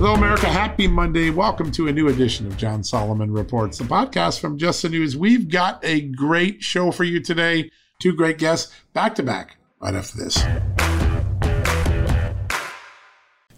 Hello, America. Happy Monday. Welcome to a new edition of John Solomon Reports, the podcast from Just the News. We've got a great show for you today. Two great guests back to back right after this.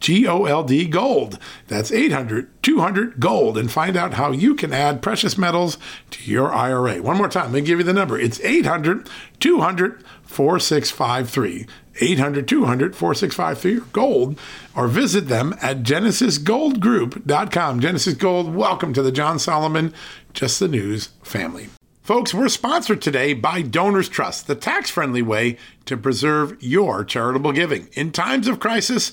GOLD Gold. That's 800 200 Gold and find out how you can add precious metals to your IRA. One more time, let me give you the number. It's 800 200 4653. 800 200 4653 gold or visit them at genesisgoldgroup.com. Genesis Gold, welcome to the John Solomon Just the News family. Folks, we're sponsored today by Donors Trust, the tax friendly way to preserve your charitable giving. In times of crisis,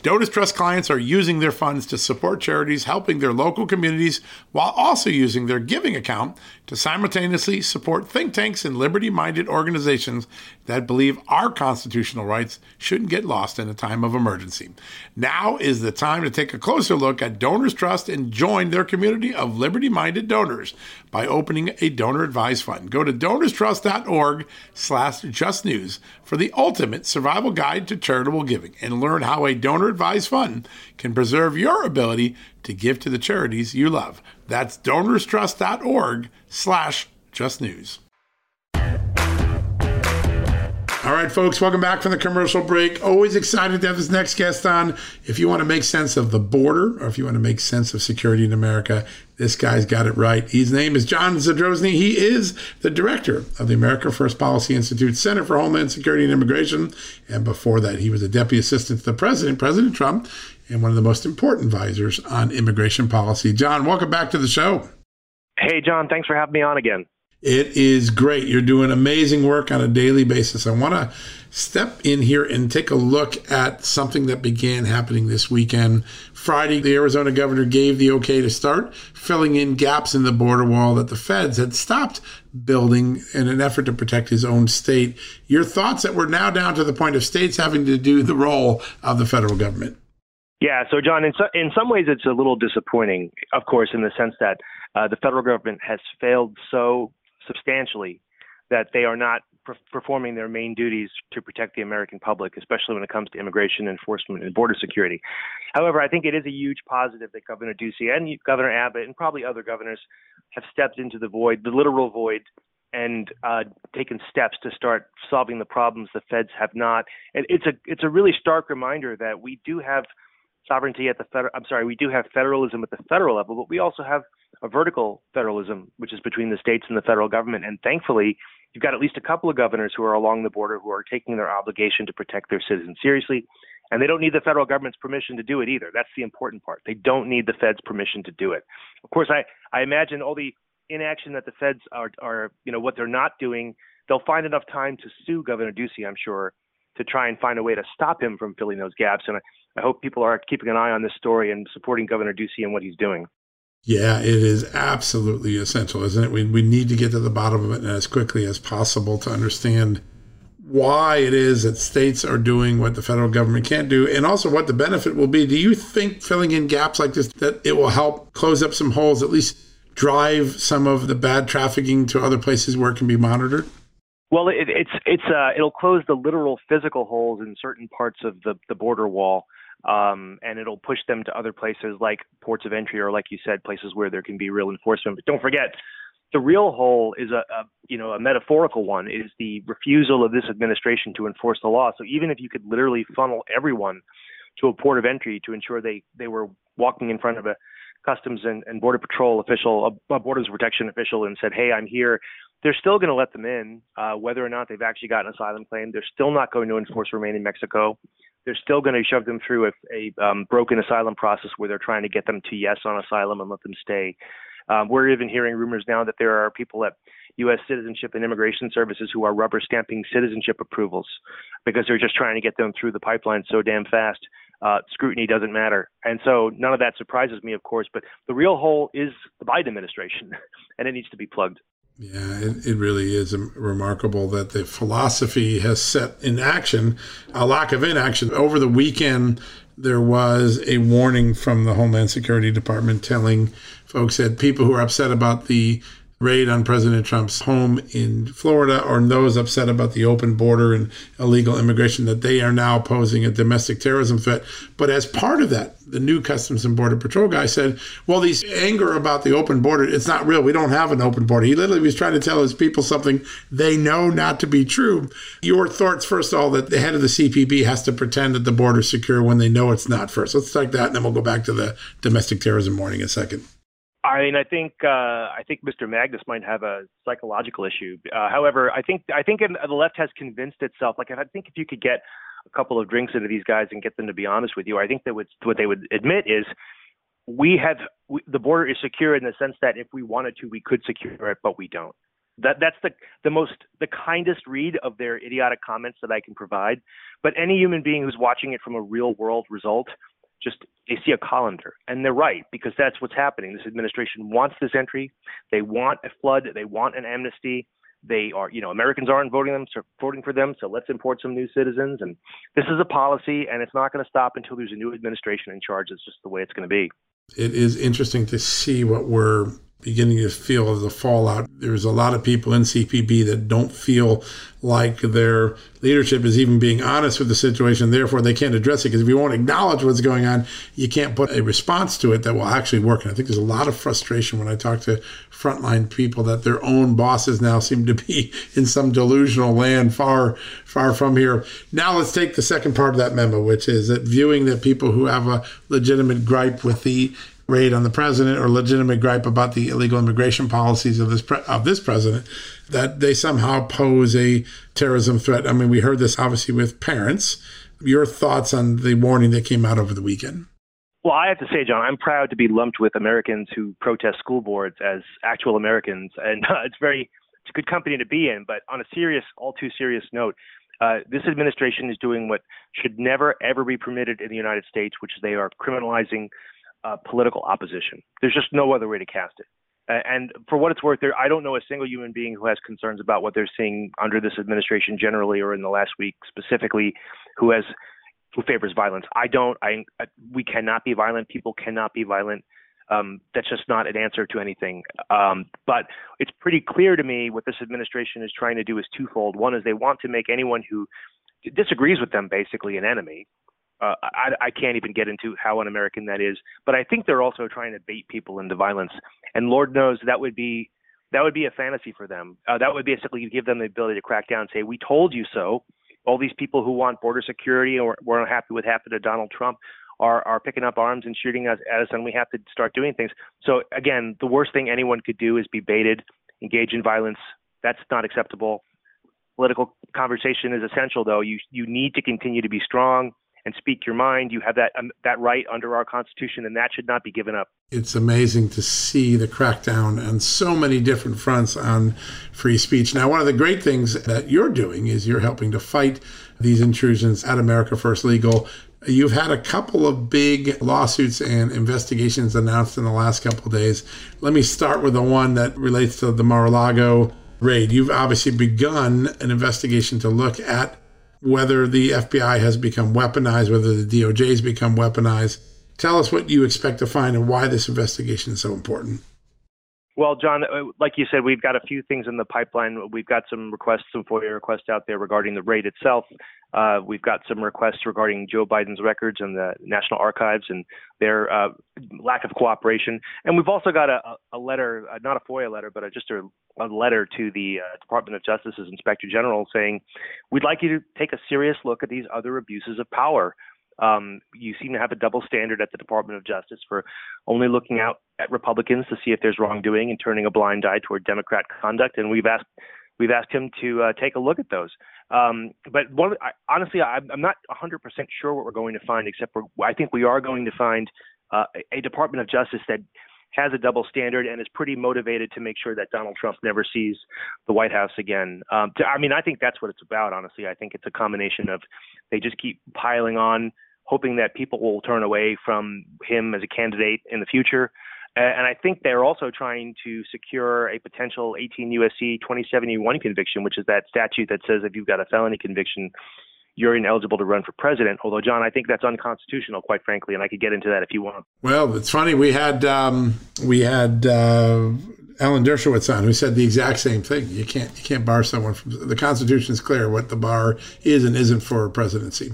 Donors Trust clients are using their funds to support charities helping their local communities while also using their giving account to simultaneously support think tanks and liberty minded organizations that believe our constitutional rights shouldn't get lost in a time of emergency. Now is the time to take a closer look at Donors Trust and join their community of liberty minded donors by opening a donor advised fund. Go to donorstrust.org slash justnews for the ultimate survival guide to charitable giving and learn how a donor advised fund can preserve your ability to give to the charities you love. That's donorstrust.org slash justnews. All right, folks, welcome back from the commercial break. Always excited to have this next guest on. If you want to make sense of the border or if you want to make sense of security in America, this guy's got it right. His name is John Zadrozny. He is the director of the America First Policy Institute Center for Homeland Security and Immigration. And before that, he was a deputy assistant to the president, President Trump, and one of the most important advisors on immigration policy. John, welcome back to the show. Hey, John, thanks for having me on again. It is great. You're doing amazing work on a daily basis. I want to step in here and take a look at something that began happening this weekend. Friday, the Arizona governor gave the okay to start filling in gaps in the border wall that the feds had stopped building in an effort to protect his own state. Your thoughts that we're now down to the point of states having to do the role of the federal government? Yeah, so John, in, so, in some ways, it's a little disappointing, of course, in the sense that uh, the federal government has failed so substantially that they are not performing their main duties to protect the American public, especially when it comes to immigration enforcement and border security. However, I think it is a huge positive that Governor Ducey and Governor Abbott and probably other governors have stepped into the void, the literal void, and uh, taken steps to start solving the problems the feds have not. And it's a it's a really stark reminder that we do have sovereignty at the federal. I'm sorry, we do have federalism at the federal level, but we also have a vertical federalism, which is between the states and the federal government. And thankfully, you've got at least a couple of governors who are along the border who are taking their obligation to protect their citizens seriously. And they don't need the federal government's permission to do it either. That's the important part. They don't need the Fed's permission to do it. Of course, I, I imagine all the inaction that the feds are, are, you know, what they're not doing, they'll find enough time to sue Governor Ducey, I'm sure, to try and find a way to stop him from filling those gaps. And I, I hope people are keeping an eye on this story and supporting Governor Ducey and what he's doing. Yeah, it is absolutely essential, isn't it? We, we need to get to the bottom of it as quickly as possible to understand why it is that states are doing what the federal government can't do and also what the benefit will be. Do you think filling in gaps like this that it will help close up some holes, at least drive some of the bad trafficking to other places where it can be monitored? Well, it, it's it's uh, it'll close the literal physical holes in certain parts of the the border wall, um, and it'll push them to other places like ports of entry or, like you said, places where there can be real enforcement. But don't forget, the real hole is a, a you know a metaphorical one. Is the refusal of this administration to enforce the law. So even if you could literally funnel everyone to a port of entry to ensure they they were walking in front of a Customs and, and Border Patrol official, a, a Borders Protection official, and said, "Hey, I'm here." They're still going to let them in, uh, whether or not they've actually got an asylum claim. They're still not going to enforce remain in Mexico. They're still going to shove them through a, a um, broken asylum process where they're trying to get them to yes on asylum and let them stay. Um, we're even hearing rumors now that there are people at U.S. Citizenship and Immigration Services who are rubber stamping citizenship approvals because they're just trying to get them through the pipeline so damn fast uh, scrutiny doesn't matter. And so none of that surprises me, of course. But the real hole is the Biden administration, and it needs to be plugged. Yeah, it, it really is remarkable that the philosophy has set in action a lack of inaction. Over the weekend, there was a warning from the Homeland Security Department telling folks that people who are upset about the raid on President Trump's home in Florida or those upset about the open border and illegal immigration that they are now posing a domestic terrorism threat. But as part of that, the new Customs and Border Patrol guy said, well, these anger about the open border, it's not real. We don't have an open border. He literally was trying to tell his people something they know not to be true. Your thoughts, first of all, that the head of the CBP has to pretend that the border is secure when they know it's not first. Let's take that, and then we'll go back to the domestic terrorism warning in a second. I mean, I think uh, I think Mr. Magnus might have a psychological issue. Uh, however, I think I think the left has convinced itself. Like, I think if you could get a couple of drinks into these guys and get them to be honest with you, I think that what what they would admit is we have we, the border is secure in the sense that if we wanted to, we could secure it, but we don't. That that's the the most the kindest read of their idiotic comments that I can provide. But any human being who's watching it from a real world result just they see a colander and they're right because that's what's happening. This administration wants this entry. They want a flood. They want an amnesty. They are you know americans aren't voting them so voting for them so let's import some new citizens and this is a policy and it's not going to stop until there's a new administration in charge. It's just the way it's going to be. It is interesting to see what we're beginning to feel the fallout. There's a lot of people in CBP that don't feel like their leadership is even being honest with the situation. Therefore, they can't address it because if you won't acknowledge what's going on, you can't put a response to it that will actually work. And I think there's a lot of frustration when I talk to frontline people that their own bosses now seem to be in some delusional land far, far from here. Now, let's take the second part of that memo, which is that viewing that people who have a legitimate gripe with the raid on the president or legitimate gripe about the illegal immigration policies of this pre- of this president that they somehow pose a terrorism threat. I mean, we heard this obviously with parents. Your thoughts on the warning that came out over the weekend? Well, I have to say, John, I'm proud to be lumped with Americans who protest school boards as actual Americans, and uh, it's very it's a good company to be in. But on a serious, all too serious note, uh, this administration is doing what should never ever be permitted in the United States, which is they are criminalizing uh, political opposition. There's just no other way to cast it. And for what it's worth, there I don't know a single human being who has concerns about what they're seeing under this administration generally, or in the last week specifically, who has who favors violence. I don't. I we cannot be violent. People cannot be violent. Um, that's just not an answer to anything. Um, but it's pretty clear to me what this administration is trying to do is twofold. One is they want to make anyone who disagrees with them basically an enemy. Uh, I, I can't even get into how un-American that is, but I think they're also trying to bait people into violence. And Lord knows that would be that would be a fantasy for them. Uh, that would basically give them the ability to crack down and say, "We told you so." All these people who want border security or were unhappy with happened to Donald Trump are are picking up arms and shooting us at us, and we have to start doing things. So again, the worst thing anyone could do is be baited, engage in violence. That's not acceptable. Political conversation is essential, though. You you need to continue to be strong and speak your mind. You have that um, that right under our Constitution, and that should not be given up. It's amazing to see the crackdown on so many different fronts on free speech. Now, one of the great things that you're doing is you're helping to fight these intrusions at America First Legal. You've had a couple of big lawsuits and investigations announced in the last couple days. Let me start with the one that relates to the Mar-a-Lago raid. You've obviously begun an investigation to look at whether the FBI has become weaponized, whether the DOJ has become weaponized. Tell us what you expect to find and why this investigation is so important. Well, John, uh, like you said, we've got a few things in the pipeline. We've got some requests, some FOIA requests out there regarding the raid itself. Uh, we've got some requests regarding Joe Biden's records and the National Archives and their uh, lack of cooperation. And we've also got a, a letter, uh, not a FOIA letter, but a, just a, a, letter to the uh, Department of Justice's Inspector General saying, we'd like you to take a serious look at these other abuses of power um, you seem to have a double standard at the Department of Justice for only looking out at Republicans to see if there's wrongdoing and turning a blind eye toward Democrat conduct. And we've asked we've asked him to uh, take a look at those. Um, but one, I, honestly, I, I'm not 100% sure what we're going to find, except I think we are going to find uh, a Department of Justice that has a double standard and is pretty motivated to make sure that Donald Trump never sees the White House again. Um, to, I mean, I think that's what it's about. Honestly, I think it's a combination of they just keep piling on hoping that people will turn away from him as a candidate in the future. And I think they're also trying to secure a potential 18 USC 2071 conviction, which is that statute that says if you've got a felony conviction, you're ineligible to run for president. Although, John, I think that's unconstitutional, quite frankly, and I could get into that if you want. Well, it's funny. We had um, we had uh, Alan Dershowitz on who said the exact same thing. You can't you can't bar someone from the Constitution is clear what the bar is and isn't for presidency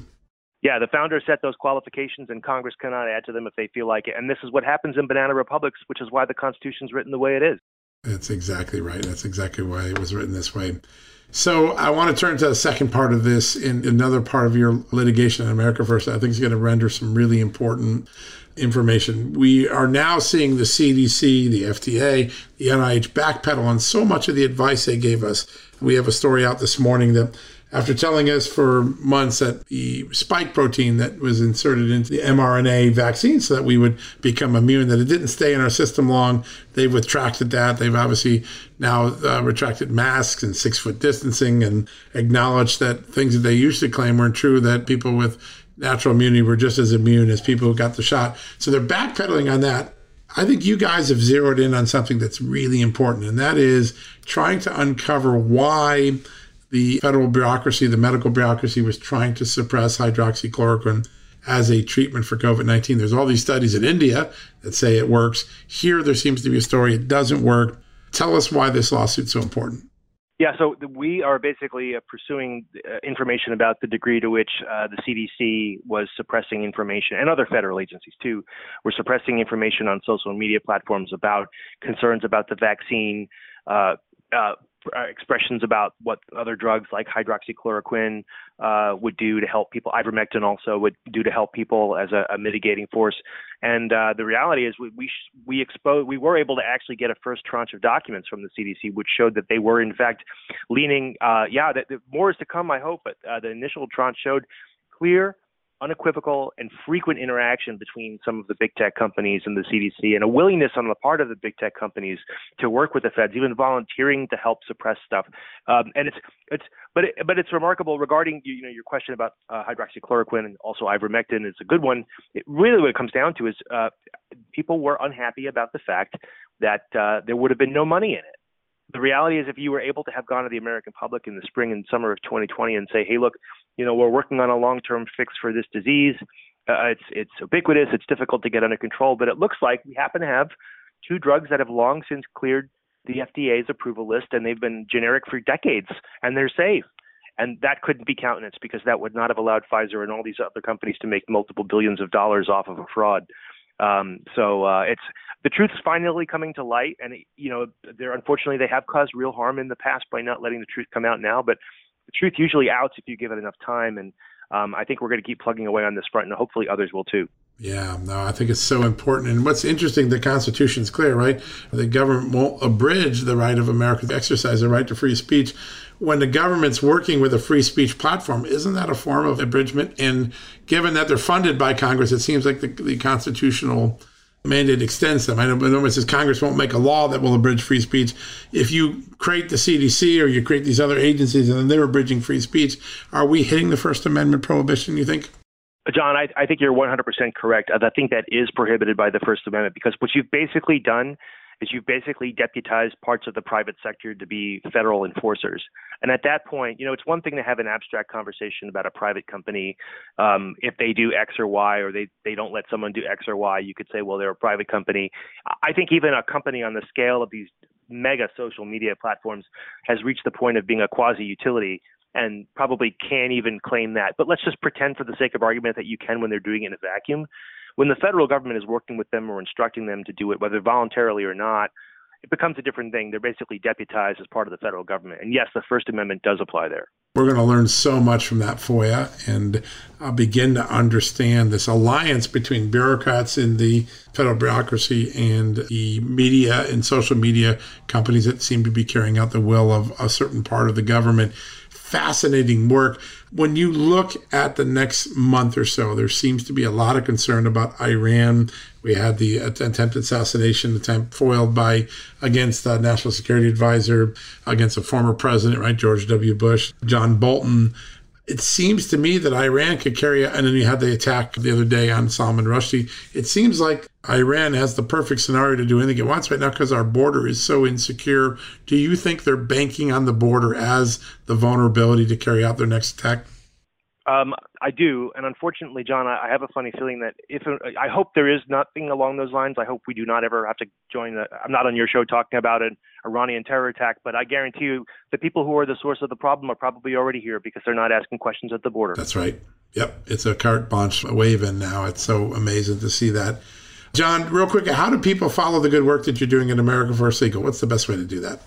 yeah, the founders set those qualifications, and Congress cannot add to them if they feel like it. And this is what happens in banana republics, which is why the Constitution's written the way it is. That's exactly right. That's exactly why it was written this way. So I want to turn to the second part of this in another part of your litigation in America First. I think is going to render some really important information. We are now seeing the CDC, the FDA, the NIH backpedal on so much of the advice they gave us. We have a story out this morning that after telling us for months that the spike protein that was inserted into the mRNA vaccine so that we would become immune, that it didn't stay in our system long. They've retracted that. They've obviously now uh, retracted masks and six foot distancing and acknowledged that things that they used to claim weren't true, that people with natural immunity were just as immune as people who got the shot. So they're backpedaling on that. I think you guys have zeroed in on something that's really important, and that is trying to uncover why the federal bureaucracy, the medical bureaucracy, was trying to suppress hydroxychloroquine as a treatment for COVID 19. There's all these studies in India that say it works. Here, there seems to be a story it doesn't work. Tell us why this lawsuit's so important. Yeah, so we are basically uh, pursuing uh, information about the degree to which uh, the CDC was suppressing information, and other federal agencies too, were suppressing information on social media platforms about concerns about the vaccine, uh, expressions about what other drugs like hydroxychloroquine uh, would do to help people. Ivermectin also would do to help people as a, a mitigating force. And uh, the reality is, we we, we exposed we were able to actually get a first tranche of documents from the CDC, which showed that they were in fact leaning. Uh, yeah, that, that more is to come, I hope. But uh, the initial tranche showed clear unequivocal and frequent interaction between some of the big tech companies and the CDC, and a willingness on the part of the big tech companies to work with the feds, even volunteering to help suppress stuff. Um, and it's it's but it, but it's remarkable regarding you know your question about uh, hydroxychloroquine and also ivermectin is a good one. It really what it comes down to is uh, people were unhappy about the fact that uh, there would have been no money in it the reality is if you were able to have gone to the American public in the spring and summer of 2020 and say, hey, look, you know, we're working on a long-term fix for this disease. Uh, it's it's ubiquitous. It's difficult to get under control, but it looks like we happen to have two drugs that have long since cleared the FDA's approval list, and they've been generic for decades, and they're safe. And that couldn't be countenanced because that would not have allowed Pfizer and all these other companies to make multiple billions of dollars off of a fraud. Um, so uh, it's the truth is finally coming to light, and you know, there unfortunately they have caused real harm in the past by not letting the truth come out now. But the truth usually outs if you give it enough time, and um, I think we're going to keep plugging away on this front, and hopefully others will too. Yeah, no, I think it's so important. And what's interesting, the Constitution's clear, right? The government won't abridge the right of Americans to exercise the right to free speech. When the government's working with a free speech platform, isn't that a form of abridgment? And given that they're funded by Congress, it seems like the, the constitutional mandate extends them. I know it says Congress won't make a law that will abridge free speech. If you create the CDC or you create these other agencies and then they're abridging free speech, are we hitting the First Amendment prohibition, you think? John, I, I think you're 100% correct. I think that is prohibited by the First Amendment because what you've basically done is you've basically deputized parts of the private sector to be federal enforcers. And at that point, you know, it's one thing to have an abstract conversation about a private company. Um, if they do X or Y, or they, they don't let someone do X or Y, you could say, well, they're a private company. I think even a company on the scale of these mega social media platforms has reached the point of being a quasi utility and probably can't even claim that. But let's just pretend for the sake of argument that you can when they're doing it in a vacuum. When the federal government is working with them or instructing them to do it, whether voluntarily or not, it becomes a different thing. They're basically deputized as part of the federal government. And yes, the First Amendment does apply there. We're going to learn so much from that FOIA and uh, begin to understand this alliance between bureaucrats in the federal bureaucracy and the media and social media companies that seem to be carrying out the will of a certain part of the government fascinating work. When you look at the next month or so, there seems to be a lot of concern about Iran. We had the attempted assassination attempt foiled by against the National Security Advisor, against a former president, right, George W. Bush, John Bolton it seems to me that Iran could carry, out and then you had the attack the other day on Salman Rushdie. It seems like Iran has the perfect scenario to do anything it wants right now because our border is so insecure. Do you think they're banking on the border as the vulnerability to carry out their next attack? Um, I do, and unfortunately, John, I, have a funny feeling that if uh, I hope there is nothing along those lines. I hope we do not ever have to join. The, I'm not on your show talking about an Iranian terror attack, but I guarantee you, the people who are the source of the problem are probably already here because they're not asking questions at the border. That's right. Yep, it's a carte blanche in now. It's so amazing to see that. John, real quick, how do people follow the good work that you're doing in America First Legal? What's the best way to do that?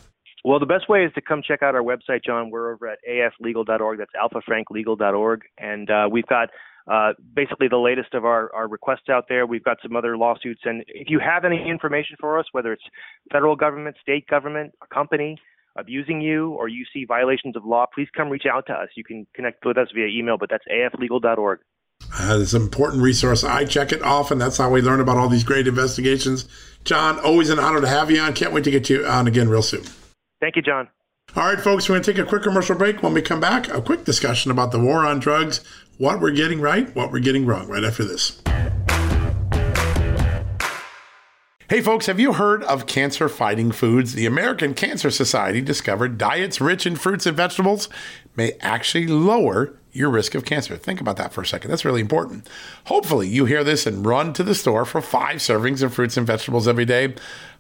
Well, the best way is to come check out our website, John. We're over at aflegal.org. That's alphafranklegal.org. And uh, we've got uh, basically the latest of our, our requests out there. We've got some other lawsuits. And if you have any information for us, whether it's federal government, state government, a company abusing you, or you see violations of law, please come reach out to us. You can connect with us via email, but that's aflegal.org. Uh, it's an important resource. I check it often. That's how we learn about all these great investigations. John, always an honor to have you on. Can't wait to get you on again real soon. Thank you, John. All right, folks, we're going to take a quick commercial break. When we come back, a quick discussion about the war on drugs, what we're getting right, what we're getting wrong, right after this. Hey, folks, have you heard of cancer fighting foods? The American Cancer Society discovered diets rich in fruits and vegetables may actually lower your risk of cancer. Think about that for a second. That's really important. Hopefully, you hear this and run to the store for five servings of fruits and vegetables every day.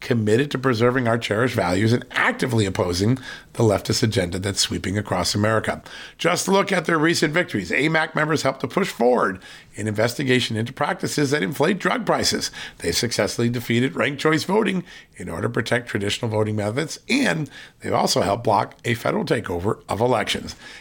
committed to preserving our cherished values and actively opposing the leftist agenda that's sweeping across America. Just look at their recent victories. AMAC members helped to push forward an investigation into practices that inflate drug prices. They successfully defeated ranked choice voting in order to protect traditional voting methods, and they've also helped block a federal takeover of elections.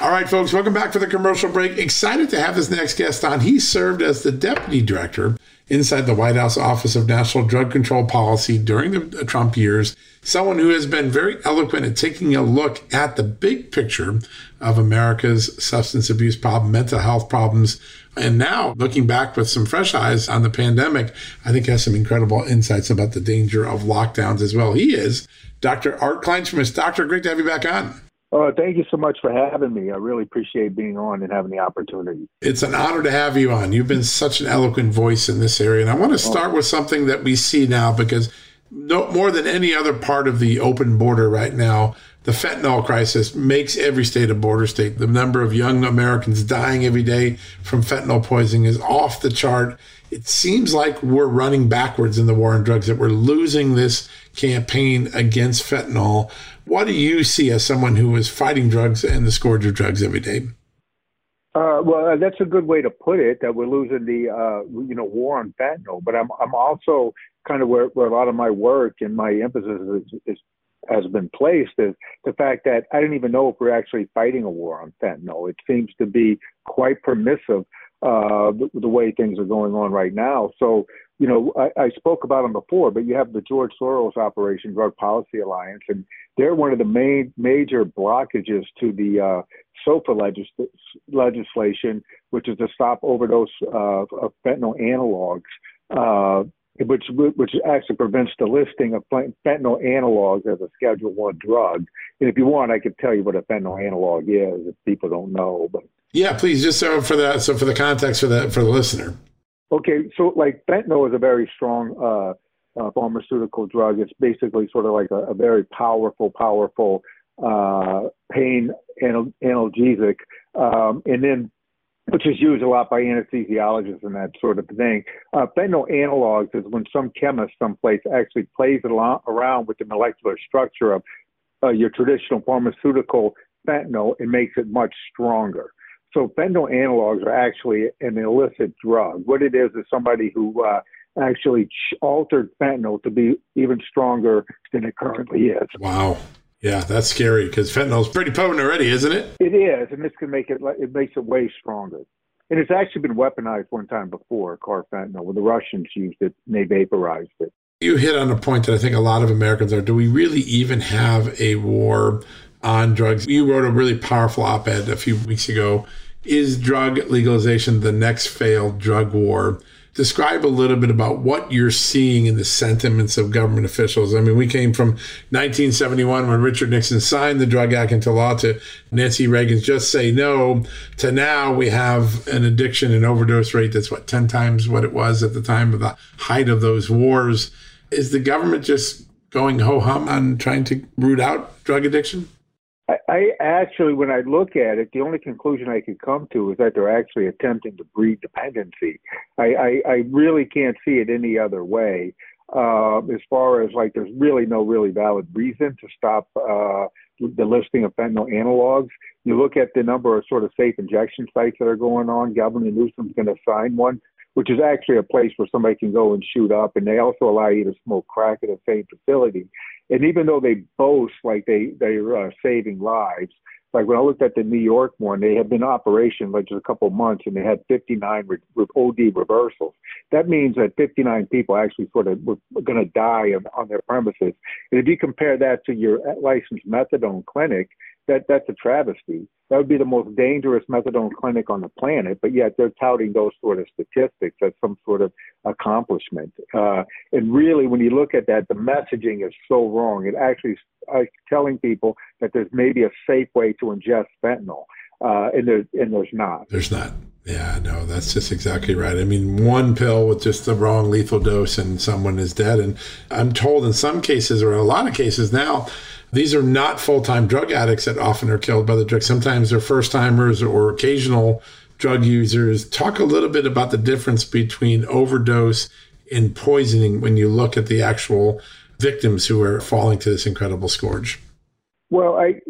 All right, folks, welcome back for the commercial break. Excited to have this next guest on. He served as the deputy director inside the White House Office of National Drug Control Policy during the Trump years. Someone who has been very eloquent at taking a look at the big picture of America's substance abuse problem, mental health problems, and now looking back with some fresh eyes on the pandemic, I think has some incredible insights about the danger of lockdowns as well. He is Dr. Art Kleinschmidt. Doctor, great to have you back on. Oh, thank you so much for having me. I really appreciate being on and having the opportunity. It's an honor to have you on. You've been such an eloquent voice in this area. And I want to oh. start oh. with something that we see now because no, more than any other part of the open border right now, the fentanyl crisis makes every state a border state. The number of young Americans dying every day from fentanyl poisoning is off the chart. It seems like we're running backwards in the war on drugs, that we're losing this campaign against fentanyl. What do you see as someone who is fighting drugs and the scourge of drugs every day? Uh, well, that's a good way to put it. That we're losing the uh, you know war on fentanyl, but I'm I'm also kind of where, where a lot of my work and my emphasis is, is has been placed is the fact that I didn't even know if we're actually fighting a war on fentanyl. It seems to be quite permissive uh, the, the way things are going on right now. So you know, I, I spoke about them before, but you have the George Soros Operation Drug Policy Alliance, and they're one of the main major blockages to the uh, SOFA legis- legislation, which is to stop overdose uh, of fentanyl analogs, uh, which which actually prevents the listing of fentanyl analogs as a Schedule One drug. And if you want, I could tell you what a fentanyl analog is if people don't know. But yeah, please, just so for the so for the context for the for the listener. Okay, so like fentanyl is a very strong uh, uh, pharmaceutical drug. It's basically sort of like a, a very powerful, powerful uh, pain anal- analgesic, um, and then which is used a lot by anesthesiologists and that sort of thing. Uh, fentanyl analogs is when some chemist someplace actually plays around with the molecular structure of uh, your traditional pharmaceutical fentanyl and makes it much stronger. So fentanyl analogs are actually an illicit drug. What it is is somebody who uh, actually altered fentanyl to be even stronger than it currently is. Wow. Yeah, that's scary because fentanyl is pretty potent already, isn't it? It is, and this can make it it makes it way stronger. And it's actually been weaponized one time before, carfentanil, when the Russians used it and they vaporized it. You hit on a point that I think a lot of Americans are. Do we really even have a war on drugs. You wrote a really powerful op ed a few weeks ago. Is drug legalization the next failed drug war? Describe a little bit about what you're seeing in the sentiments of government officials. I mean, we came from 1971 when Richard Nixon signed the Drug Act into law to Nancy Reagan's just say no to now we have an addiction and overdose rate that's what 10 times what it was at the time of the height of those wars. Is the government just going ho hum on trying to root out drug addiction? I, actually, when I look at it, the only conclusion I could come to is that they're actually attempting to breed dependency. I, I, I really can't see it any other way. Uh, as far as like, there's really no really valid reason to stop uh, the listing of fentanyl analogs. You look at the number of sort of safe injection sites that are going on. Governor Newsom's going to sign one, which is actually a place where somebody can go and shoot up, and they also allow you to smoke crack at the same facility. And even though they boast like they they're uh, saving lives, like when I looked at the New York one, they had been in operation like just a couple of months, and they had 59 re- with OD reversals. That means that 59 people actually sort of were going to die on, on their premises. And if you compare that to your licensed methadone clinic, that that's a travesty. That would be the most dangerous methadone clinic on the planet, but yet they're touting those sort of statistics as some sort of accomplishment. Uh, and really, when you look at that, the messaging is so wrong. It actually is uh, telling people that there's maybe a safe way to ingest fentanyl, uh, and there's and there's not. There's not. Yeah, no, that's just exactly right. I mean, one pill with just the wrong lethal dose and someone is dead. And I'm told in some cases, or in a lot of cases now, these are not full time drug addicts that often are killed by the drug. Sometimes they're first timers or occasional drug users. Talk a little bit about the difference between overdose and poisoning when you look at the actual victims who are falling to this incredible scourge. Well, I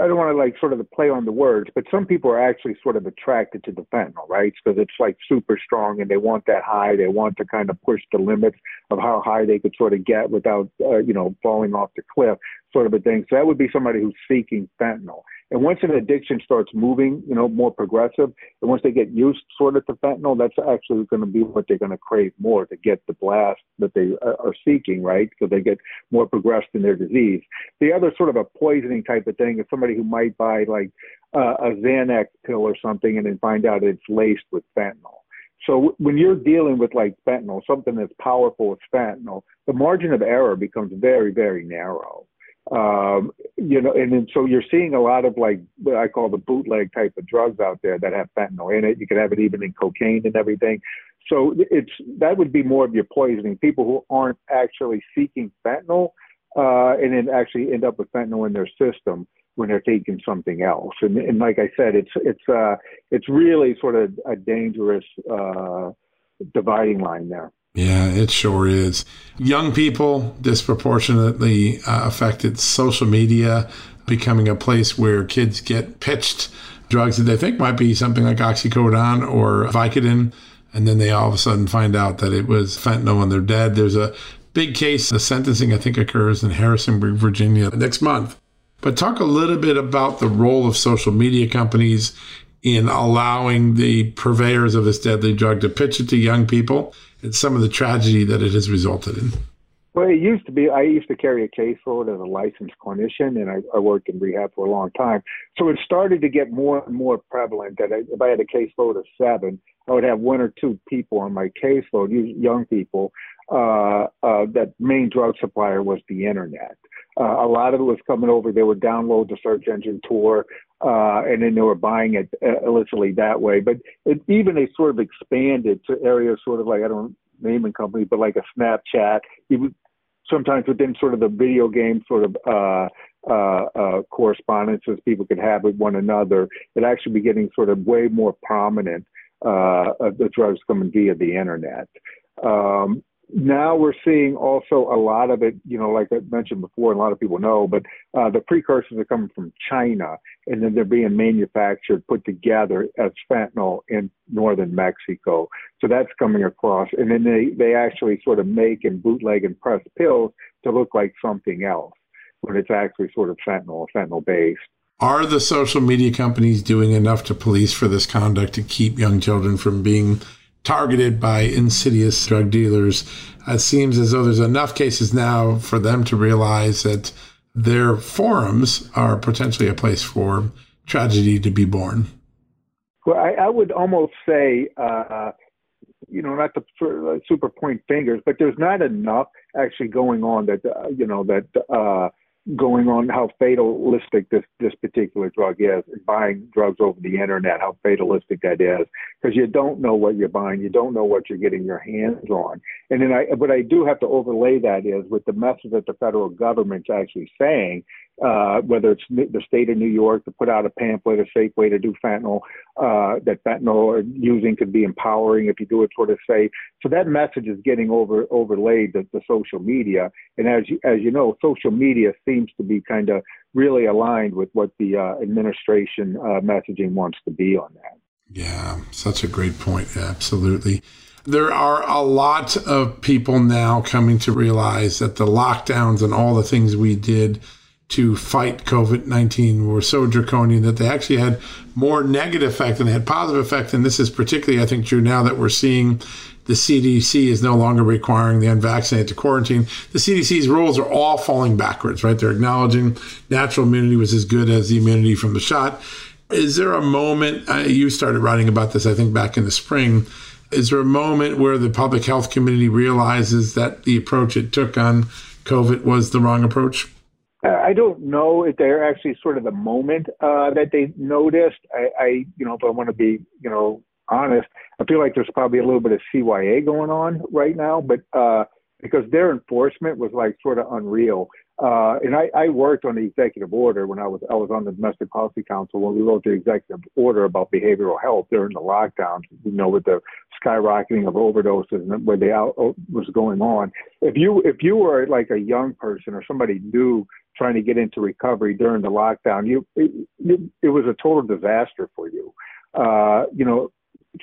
I don't want to like sort of play on the words, but some people are actually sort of attracted to the fentanyl, right? Because it's like super strong and they want that high. They want to kind of push the limits of how high they could sort of get without, uh, you know, falling off the cliff, sort of a thing. So that would be somebody who's seeking fentanyl. And once an addiction starts moving, you know, more progressive, and once they get used sort of to fentanyl, that's actually going to be what they're going to crave more to get the blast that they are seeking, right? Because they get more progressed in their disease. The other sort of a poisoning type of thing is somebody who might buy like uh, a Xanax pill or something and then find out it's laced with fentanyl. So when you're dealing with like fentanyl, something as powerful as fentanyl, the margin of error becomes very, very narrow. Um, you know, and then so you're seeing a lot of like what I call the bootleg type of drugs out there that have fentanyl in it. You can have it even in cocaine and everything. So it's that would be more of your poisoning. People who aren't actually seeking fentanyl uh, and then actually end up with fentanyl in their system when they're taking something else. And, and like I said, it's it's uh, it's really sort of a dangerous uh, dividing line there. Yeah, it sure is. Young people disproportionately uh, affected. Social media becoming a place where kids get pitched drugs that they think might be something like oxycodone or Vicodin, and then they all of a sudden find out that it was fentanyl and they're dead. There's a big case. The sentencing, I think, occurs in Harrisonburg, Virginia next month. But talk a little bit about the role of social media companies in allowing the purveyors of this deadly drug to pitch it to young people some of the tragedy that it has resulted in. Well, it used to be, I used to carry a caseload as a licensed clinician, and I, I worked in rehab for a long time. So it started to get more and more prevalent that I, if I had a caseload of seven, I would have one or two people on my caseload, young people, uh, uh, that main drug supplier was the internet. Uh, a lot of it was coming over. They would download the search engine Tor, uh, and then they were buying it uh, illicitly that way. But it, even they sort of expanded to areas sort of like I don't naming companies, but like a Snapchat. Even sometimes within sort of the video game sort of uh, uh, uh, correspondences people could have with one another, it actually be getting sort of way more prominent. Uh, the drugs coming via the internet. Um, now we're seeing also a lot of it, you know, like I mentioned before, a lot of people know, but uh, the precursors are coming from China and then they're being manufactured, put together as fentanyl in northern Mexico. So that's coming across. And then they, they actually sort of make and bootleg and press pills to look like something else when it's actually sort of fentanyl, fentanyl based. Are the social media companies doing enough to police for this conduct to keep young children from being targeted by insidious drug dealers. It seems as though there's enough cases now for them to realize that their forums are potentially a place for tragedy to be born. Well, I, I would almost say, uh, you know, not to super point fingers, but there's not enough actually going on that, uh, you know, that uh, going on how fatalistic this this particular drug is and buying drugs over the internet how fatalistic that is. Because you don't know what you're buying you don't know what you're getting your hands on. And then i but i do have to overlay that is with the message that the federal government's actually saying uh, whether it's the state of New York to put out a pamphlet, a safe way to do fentanyl, uh, that fentanyl using could be empowering if you do it sort of safe. So that message is getting over overlaid the social media. And as you, as you know, social media seems to be kind of really aligned with what the uh, administration uh, messaging wants to be on that. Yeah, such a great point. Absolutely. There are a lot of people now coming to realize that the lockdowns and all the things we did to fight COVID 19 were so draconian that they actually had more negative effect than they had positive effect. And this is particularly, I think, true now that we're seeing the CDC is no longer requiring the unvaccinated to quarantine. The CDC's rules are all falling backwards, right? They're acknowledging natural immunity was as good as the immunity from the shot. Is there a moment, uh, you started writing about this, I think, back in the spring. Is there a moment where the public health community realizes that the approach it took on COVID was the wrong approach? I don't know if they're actually sort of the moment uh, that they noticed. I, I, you know, if I want to be, you know, honest, I feel like there's probably a little bit of CYA going on right now, but uh, because their enforcement was like sort of unreal. Uh, and I, I worked on the executive order when I was I was on the domestic policy council when we wrote the executive order about behavioral health during the lockdown. You know, with the skyrocketing of overdoses and where the out was going on. If you if you were like a young person or somebody new trying to get into recovery during the lockdown, you it, it was a total disaster for you. Uh, you know,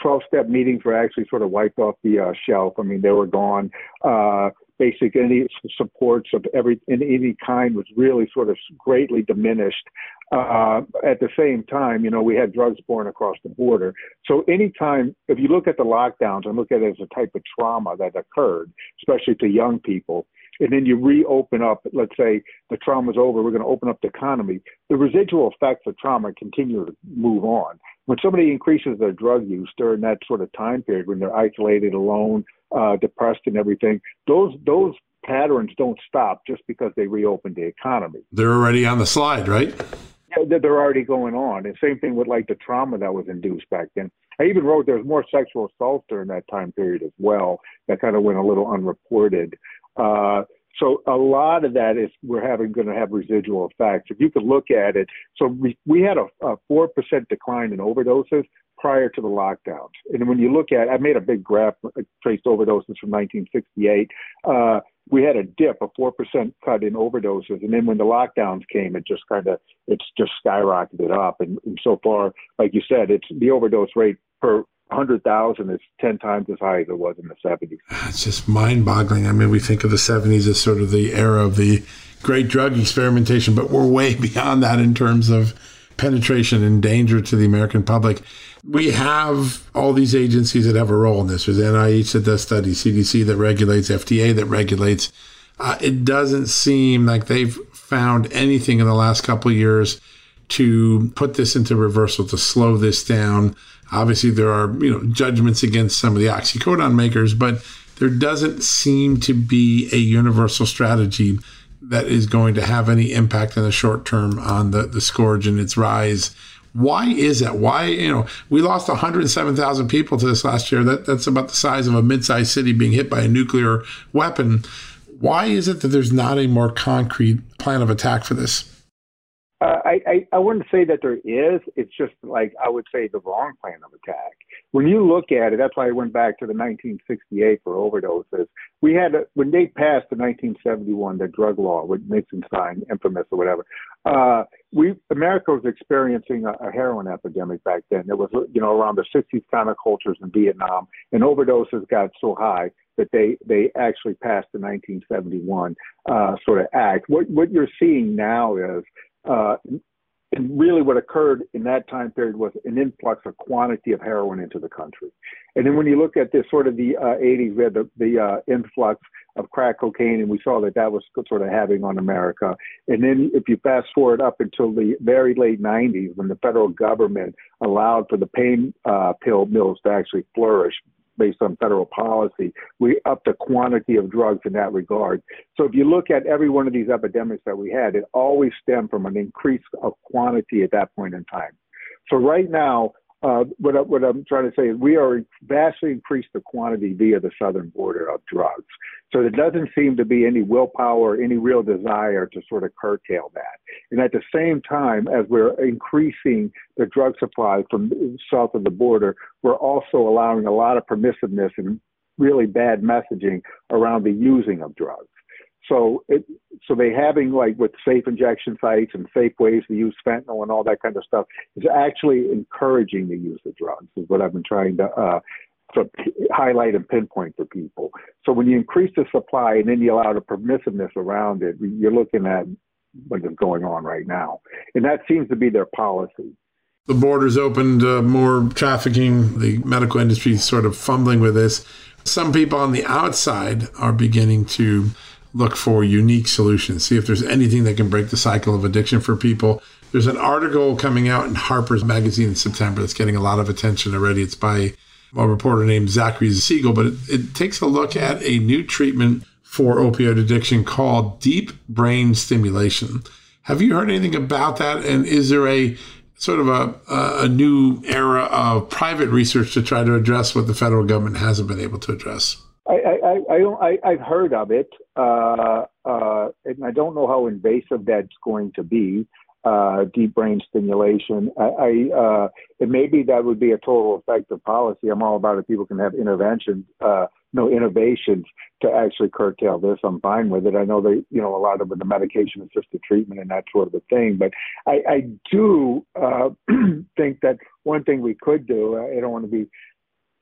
12 step meetings were actually sort of wiped off the uh, shelf. I mean, they were gone. Uh, basic any supports of every in any kind was really sort of greatly diminished. Uh, at the same time, you know, we had drugs born across the border. So anytime, if you look at the lockdowns and look at it as a type of trauma that occurred, especially to young people, and then you reopen up, let's say the trauma's over, we're going to open up the economy. The residual effects of trauma continue to move on when somebody increases their drug use during that sort of time period when they're isolated, alone, uh, depressed, and everything, those those patterns don't stop just because they reopened the economy. They're already on the slide, right? Yeah, they're already going on. And same thing with like the trauma that was induced back then. I even wrote there was more sexual assault during that time period as well. That kind of went a little unreported. Uh, so a lot of that is we're having going to have residual effects. If you could look at it, so we, we had a four percent decline in overdoses prior to the lockdowns. And when you look at, I made a big graph uh, traced overdoses from 1968. Uh, we had a dip, a four percent cut in overdoses, and then when the lockdowns came, it just kind of it's just skyrocketed up. And, and so far, like you said, it's the overdose rate per 100,000 is 10 times as high as it was in the 70s. It's just mind boggling. I mean, we think of the 70s as sort of the era of the great drug experimentation, but we're way beyond that in terms of penetration and danger to the American public. We have all these agencies that have a role in this. There's NIH that does studies, CDC that regulates, FDA that regulates. Uh, it doesn't seem like they've found anything in the last couple of years to put this into reversal, to slow this down. Obviously, there are you know judgments against some of the oxycodone makers, but there doesn't seem to be a universal strategy that is going to have any impact in the short term on the, the scourge and its rise. Why is that? Why, you know, we lost 107,000 people to this last year. That, that's about the size of a mid sized city being hit by a nuclear weapon. Why is it that there's not a more concrete plan of attack for this? Uh, I, I, I wouldn't say that there is. It's just like I would say the wrong plan of attack. When you look at it, that's why I went back to the 1968 for overdoses. We had a, when they passed the 1971 the drug law with Nixon signed, infamous or whatever. Uh, we America was experiencing a, a heroin epidemic back then. There was you know around the 60s countercultures in Vietnam, and overdoses got so high that they they actually passed the 1971 uh, sort of act. What what you're seeing now is uh, and really what occurred in that time period was an influx of quantity of heroin into the country. And then when you look at this sort of the uh, 80s, we had the, the uh, influx of crack cocaine, and we saw that that was sort of having on America. And then if you fast forward up until the very late 90s, when the federal government allowed for the pain uh, pill mills to actually flourish, based on federal policy. We upped the quantity of drugs in that regard. So if you look at every one of these epidemics that we had, it always stemmed from an increase of quantity at that point in time. So right now, uh, what, I, what I'm trying to say is we are vastly increased the quantity via the southern border of drugs. So there doesn't seem to be any willpower, any real desire to sort of curtail that. And at the same time, as we're increasing the drug supply from south of the border, we're also allowing a lot of permissiveness and really bad messaging around the using of drugs. So it, so they having like with safe injection sites and safe ways to use fentanyl and all that kind of stuff is actually encouraging the use of drugs is what I've been trying to uh, to highlight and pinpoint for people. So when you increase the supply and then you allow the permissiveness around it, you're looking at what is going on right now, and that seems to be their policy. The borders opened, uh, more trafficking. The medical industry is sort of fumbling with this. Some people on the outside are beginning to look for unique solutions, see if there's anything that can break the cycle of addiction for people. There's an article coming out in Harper's Magazine in September that's getting a lot of attention already. It's by a reporter named Zachary Siegel, but it, it takes a look at a new treatment for opioid addiction called deep brain stimulation. Have you heard anything about that? And is there a sort of a, a new era of private research to try to address what the federal government hasn't been able to address? I, I, I I've heard of it, uh, uh, and I don't know how invasive that's going to be. Uh, deep brain stimulation. I, I uh, maybe that would be a total effective policy. I'm all about it. People can have interventions, uh, no innovations to actually curtail this. I'm fine with it. I know that you know a lot of the medication assisted treatment and that sort of a thing, but I, I do uh, think that one thing we could do. I don't want to be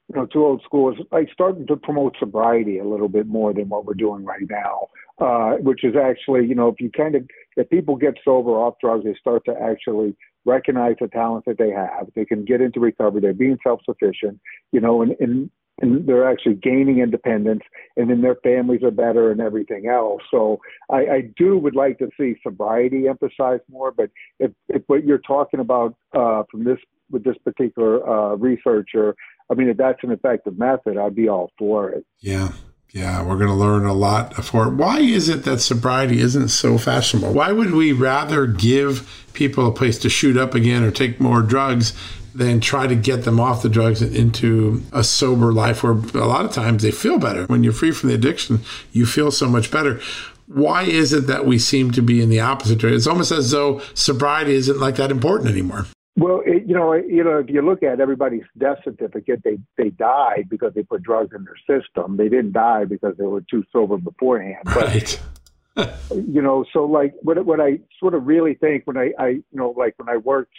you know, too old school is like starting to promote sobriety a little bit more than what we're doing right now, uh, which is actually, you know, if you kind of, if people get sober off drugs, they start to actually recognize the talent that they have. They can get into recovery. They're being self-sufficient, you know, and, and, and they're actually gaining independence and then their families are better and everything else. So I, I do would like to see sobriety emphasized more, but if, if what you're talking about, uh, from this, with this particular, uh, researcher, I mean, if that's an effective method, I'd be all for it. Yeah. Yeah, we're going to learn a lot for it. Why is it that sobriety isn't so fashionable? Why would we rather give people a place to shoot up again or take more drugs than try to get them off the drugs and into a sober life where a lot of times they feel better? When you're free from the addiction, you feel so much better. Why is it that we seem to be in the opposite direction? It's almost as though sobriety isn't like that important anymore. Well, it, you know, you know, if you look at everybody's death certificate, they they died because they put drugs in their system. They didn't die because they were too sober beforehand. But, right. you know, so like what what I sort of really think when I I you know like when I worked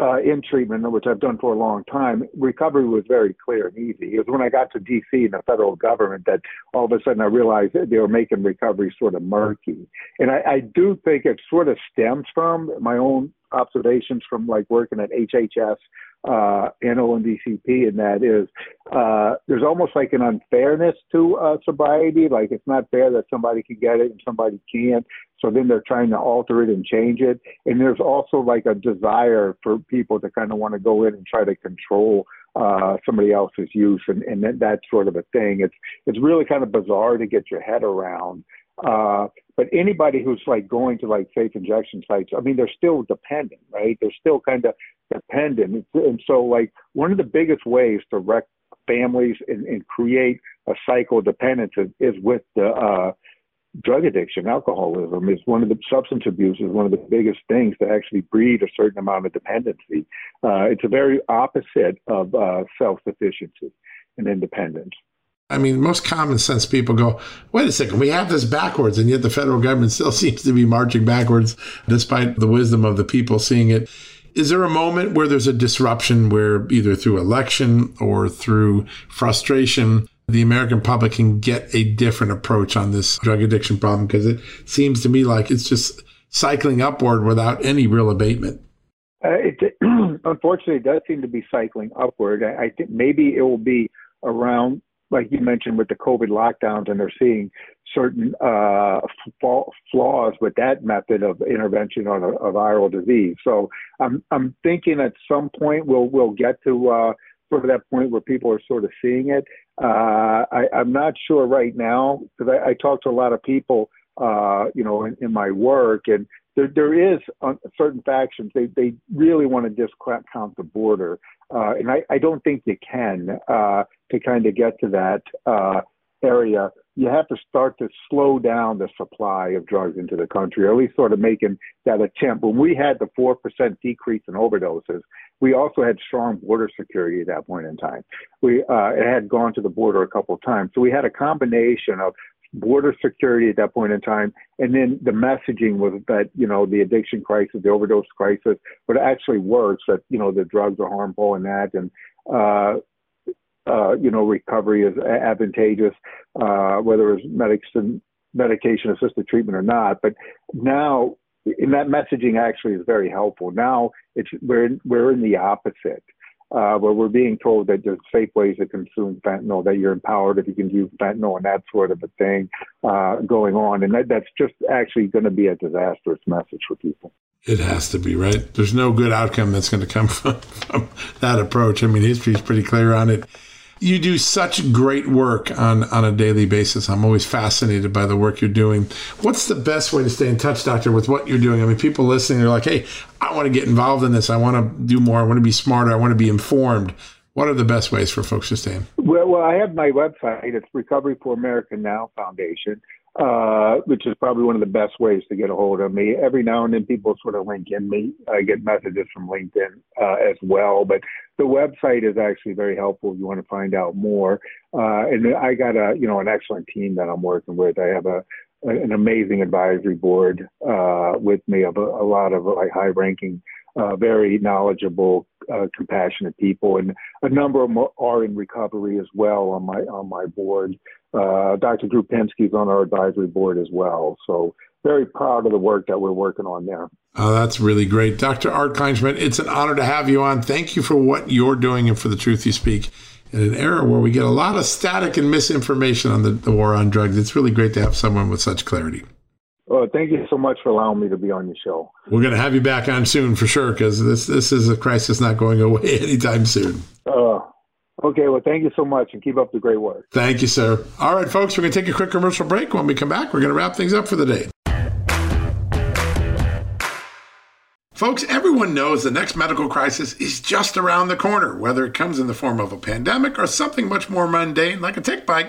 uh, in treatment, which I've done for a long time, recovery was very clear and easy. It was when I got to DC and the federal government that all of a sudden I realized that they were making recovery sort of murky. And I, I do think it sort of stems from my own observations from like working at HHS, uh, NO and DCP, and that is uh, there's almost like an unfairness to uh, sobriety. Like it's not fair that somebody can get it and somebody can't. So then they're trying to alter it and change it. And there's also like a desire for people to kind of want to go in and try to control uh, somebody else's use and, and that, that sort of a thing. It's it's really kind of bizarre to get your head around. Uh, but anybody who's like going to like safe injection sites, I mean, they're still dependent, right? They're still kind of dependent. And so, like, one of the biggest ways to wreck families and, and create a cycle of dependence is, is with the uh, drug addiction, alcoholism is one of the substance abuse is one of the biggest things to actually breed a certain amount of dependency. Uh, it's a very opposite of uh, self sufficiency and independence. I mean, most common sense people go, wait a second, we have this backwards, and yet the federal government still seems to be marching backwards despite the wisdom of the people seeing it. Is there a moment where there's a disruption where either through election or through frustration, the American public can get a different approach on this drug addiction problem? Because it seems to me like it's just cycling upward without any real abatement. Uh, it, unfortunately, it does seem to be cycling upward. I, I think maybe it will be around like you mentioned with the COVID lockdowns, and they're seeing certain uh, flaws with that method of intervention on a, a, viral disease. So I'm I'm thinking at some point we'll we'll get to uh, sort of that point where people are sort of seeing it. Uh, I, I'm not sure right now because I, I talk to a lot of people, uh, you know, in, in my work, and there there is uh, certain factions they they really want to discount the border, uh, and I I don't think you can uh, to kind of get to that uh, area you have to start to slow down the supply of drugs into the country, or at least sort of making that attempt. When we had the 4% decrease in overdoses, we also had strong border security at that point in time. We uh, it had gone to the border a couple of times. So we had a combination of border security at that point in time, and then the messaging was that you know the addiction crisis, the overdose crisis, but it actually works. That you know the drugs are harmful and that, and uh, uh, you know, recovery is advantageous, uh, whether it's medicine, medication assisted treatment or not. But now, in that messaging actually is very helpful. Now it's we're we're in the opposite. Uh, where we're being told that there's safe ways to consume fentanyl, that you're empowered if you can use fentanyl and that sort of a thing uh, going on. And that, that's just actually going to be a disastrous message for people. It has to be, right? There's no good outcome that's going to come from, from that approach. I mean, history is pretty clear on it. You do such great work on, on a daily basis. I'm always fascinated by the work you're doing. What's the best way to stay in touch, Doctor, with what you're doing? I mean, people listening are like, hey, I want to get involved in this. I want to do more. I want to be smarter. I want to be informed. What are the best ways for folks to stay in? Well, well, I have my website. It's Recovery for America Now Foundation uh, which is probably one of the best ways to get a hold of me. Every now and then people sort of link in me. I get messages from LinkedIn uh, as well, but the website is actually very helpful if you want to find out more. Uh, and I got a, you know, an excellent team that I'm working with. I have a, an amazing advisory board uh, with me of a, a lot of like high ranking uh, very knowledgeable, uh, compassionate people, and a number of them are in recovery as well on my on my board. Uh, Dr. Drew is on our advisory board as well, so very proud of the work that we're working on there. Oh, that's really great, Dr. Art Kleinschmidt. It's an honor to have you on. Thank you for what you're doing and for the truth you speak. In an era where we get a lot of static and misinformation on the, the war on drugs, it's really great to have someone with such clarity. Well, thank you so much for allowing me to be on your show. We're going to have you back on soon for sure because this this is a crisis not going away anytime soon. Uh, okay, well, thank you so much and keep up the great work. Thank you, sir. All right, folks, we're going to take a quick commercial break. When we come back, we're going to wrap things up for the day. Folks, everyone knows the next medical crisis is just around the corner, whether it comes in the form of a pandemic or something much more mundane like a tick bite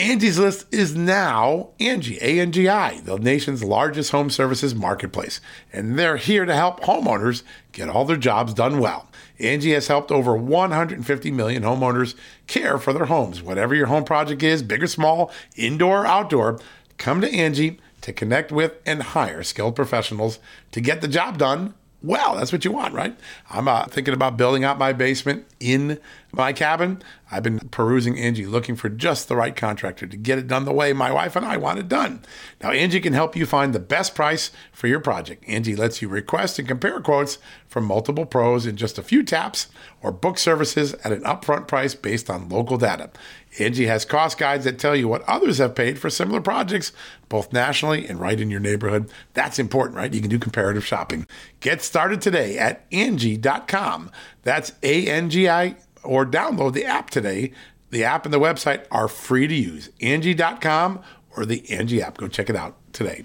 Angie's List is now Angie, A-N-G-I, the nation's largest home services marketplace. And they're here to help homeowners get all their jobs done well. Angie has helped over 150 million homeowners care for their homes. Whatever your home project is, big or small, indoor or outdoor, come to Angie to connect with and hire skilled professionals to get the job done well. That's what you want, right? I'm uh, thinking about building out my basement in my cabin. I've been perusing Angie looking for just the right contractor to get it done the way my wife and I want it done. Now, Angie can help you find the best price for your project. Angie lets you request and compare quotes from multiple pros in just a few taps or book services at an upfront price based on local data. Angie has cost guides that tell you what others have paid for similar projects, both nationally and right in your neighborhood. That's important, right? You can do comparative shopping. Get started today at Angie.com. That's A N G I, or download the app today. The app and the website are free to use. Angie.com or the Angie app. Go check it out today.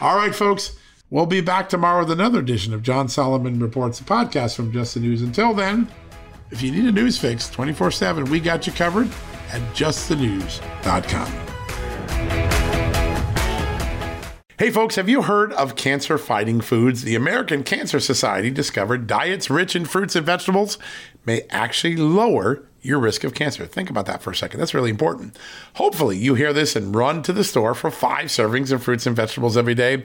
All right, folks. We'll be back tomorrow with another edition of John Solomon Reports, a podcast from Just the News. Until then, if you need a news fix 24 7, we got you covered at justthenews.com. Hey, folks, have you heard of cancer fighting foods? The American Cancer Society discovered diets rich in fruits and vegetables may actually lower your risk of cancer. Think about that for a second. That's really important. Hopefully, you hear this and run to the store for five servings of fruits and vegetables every day.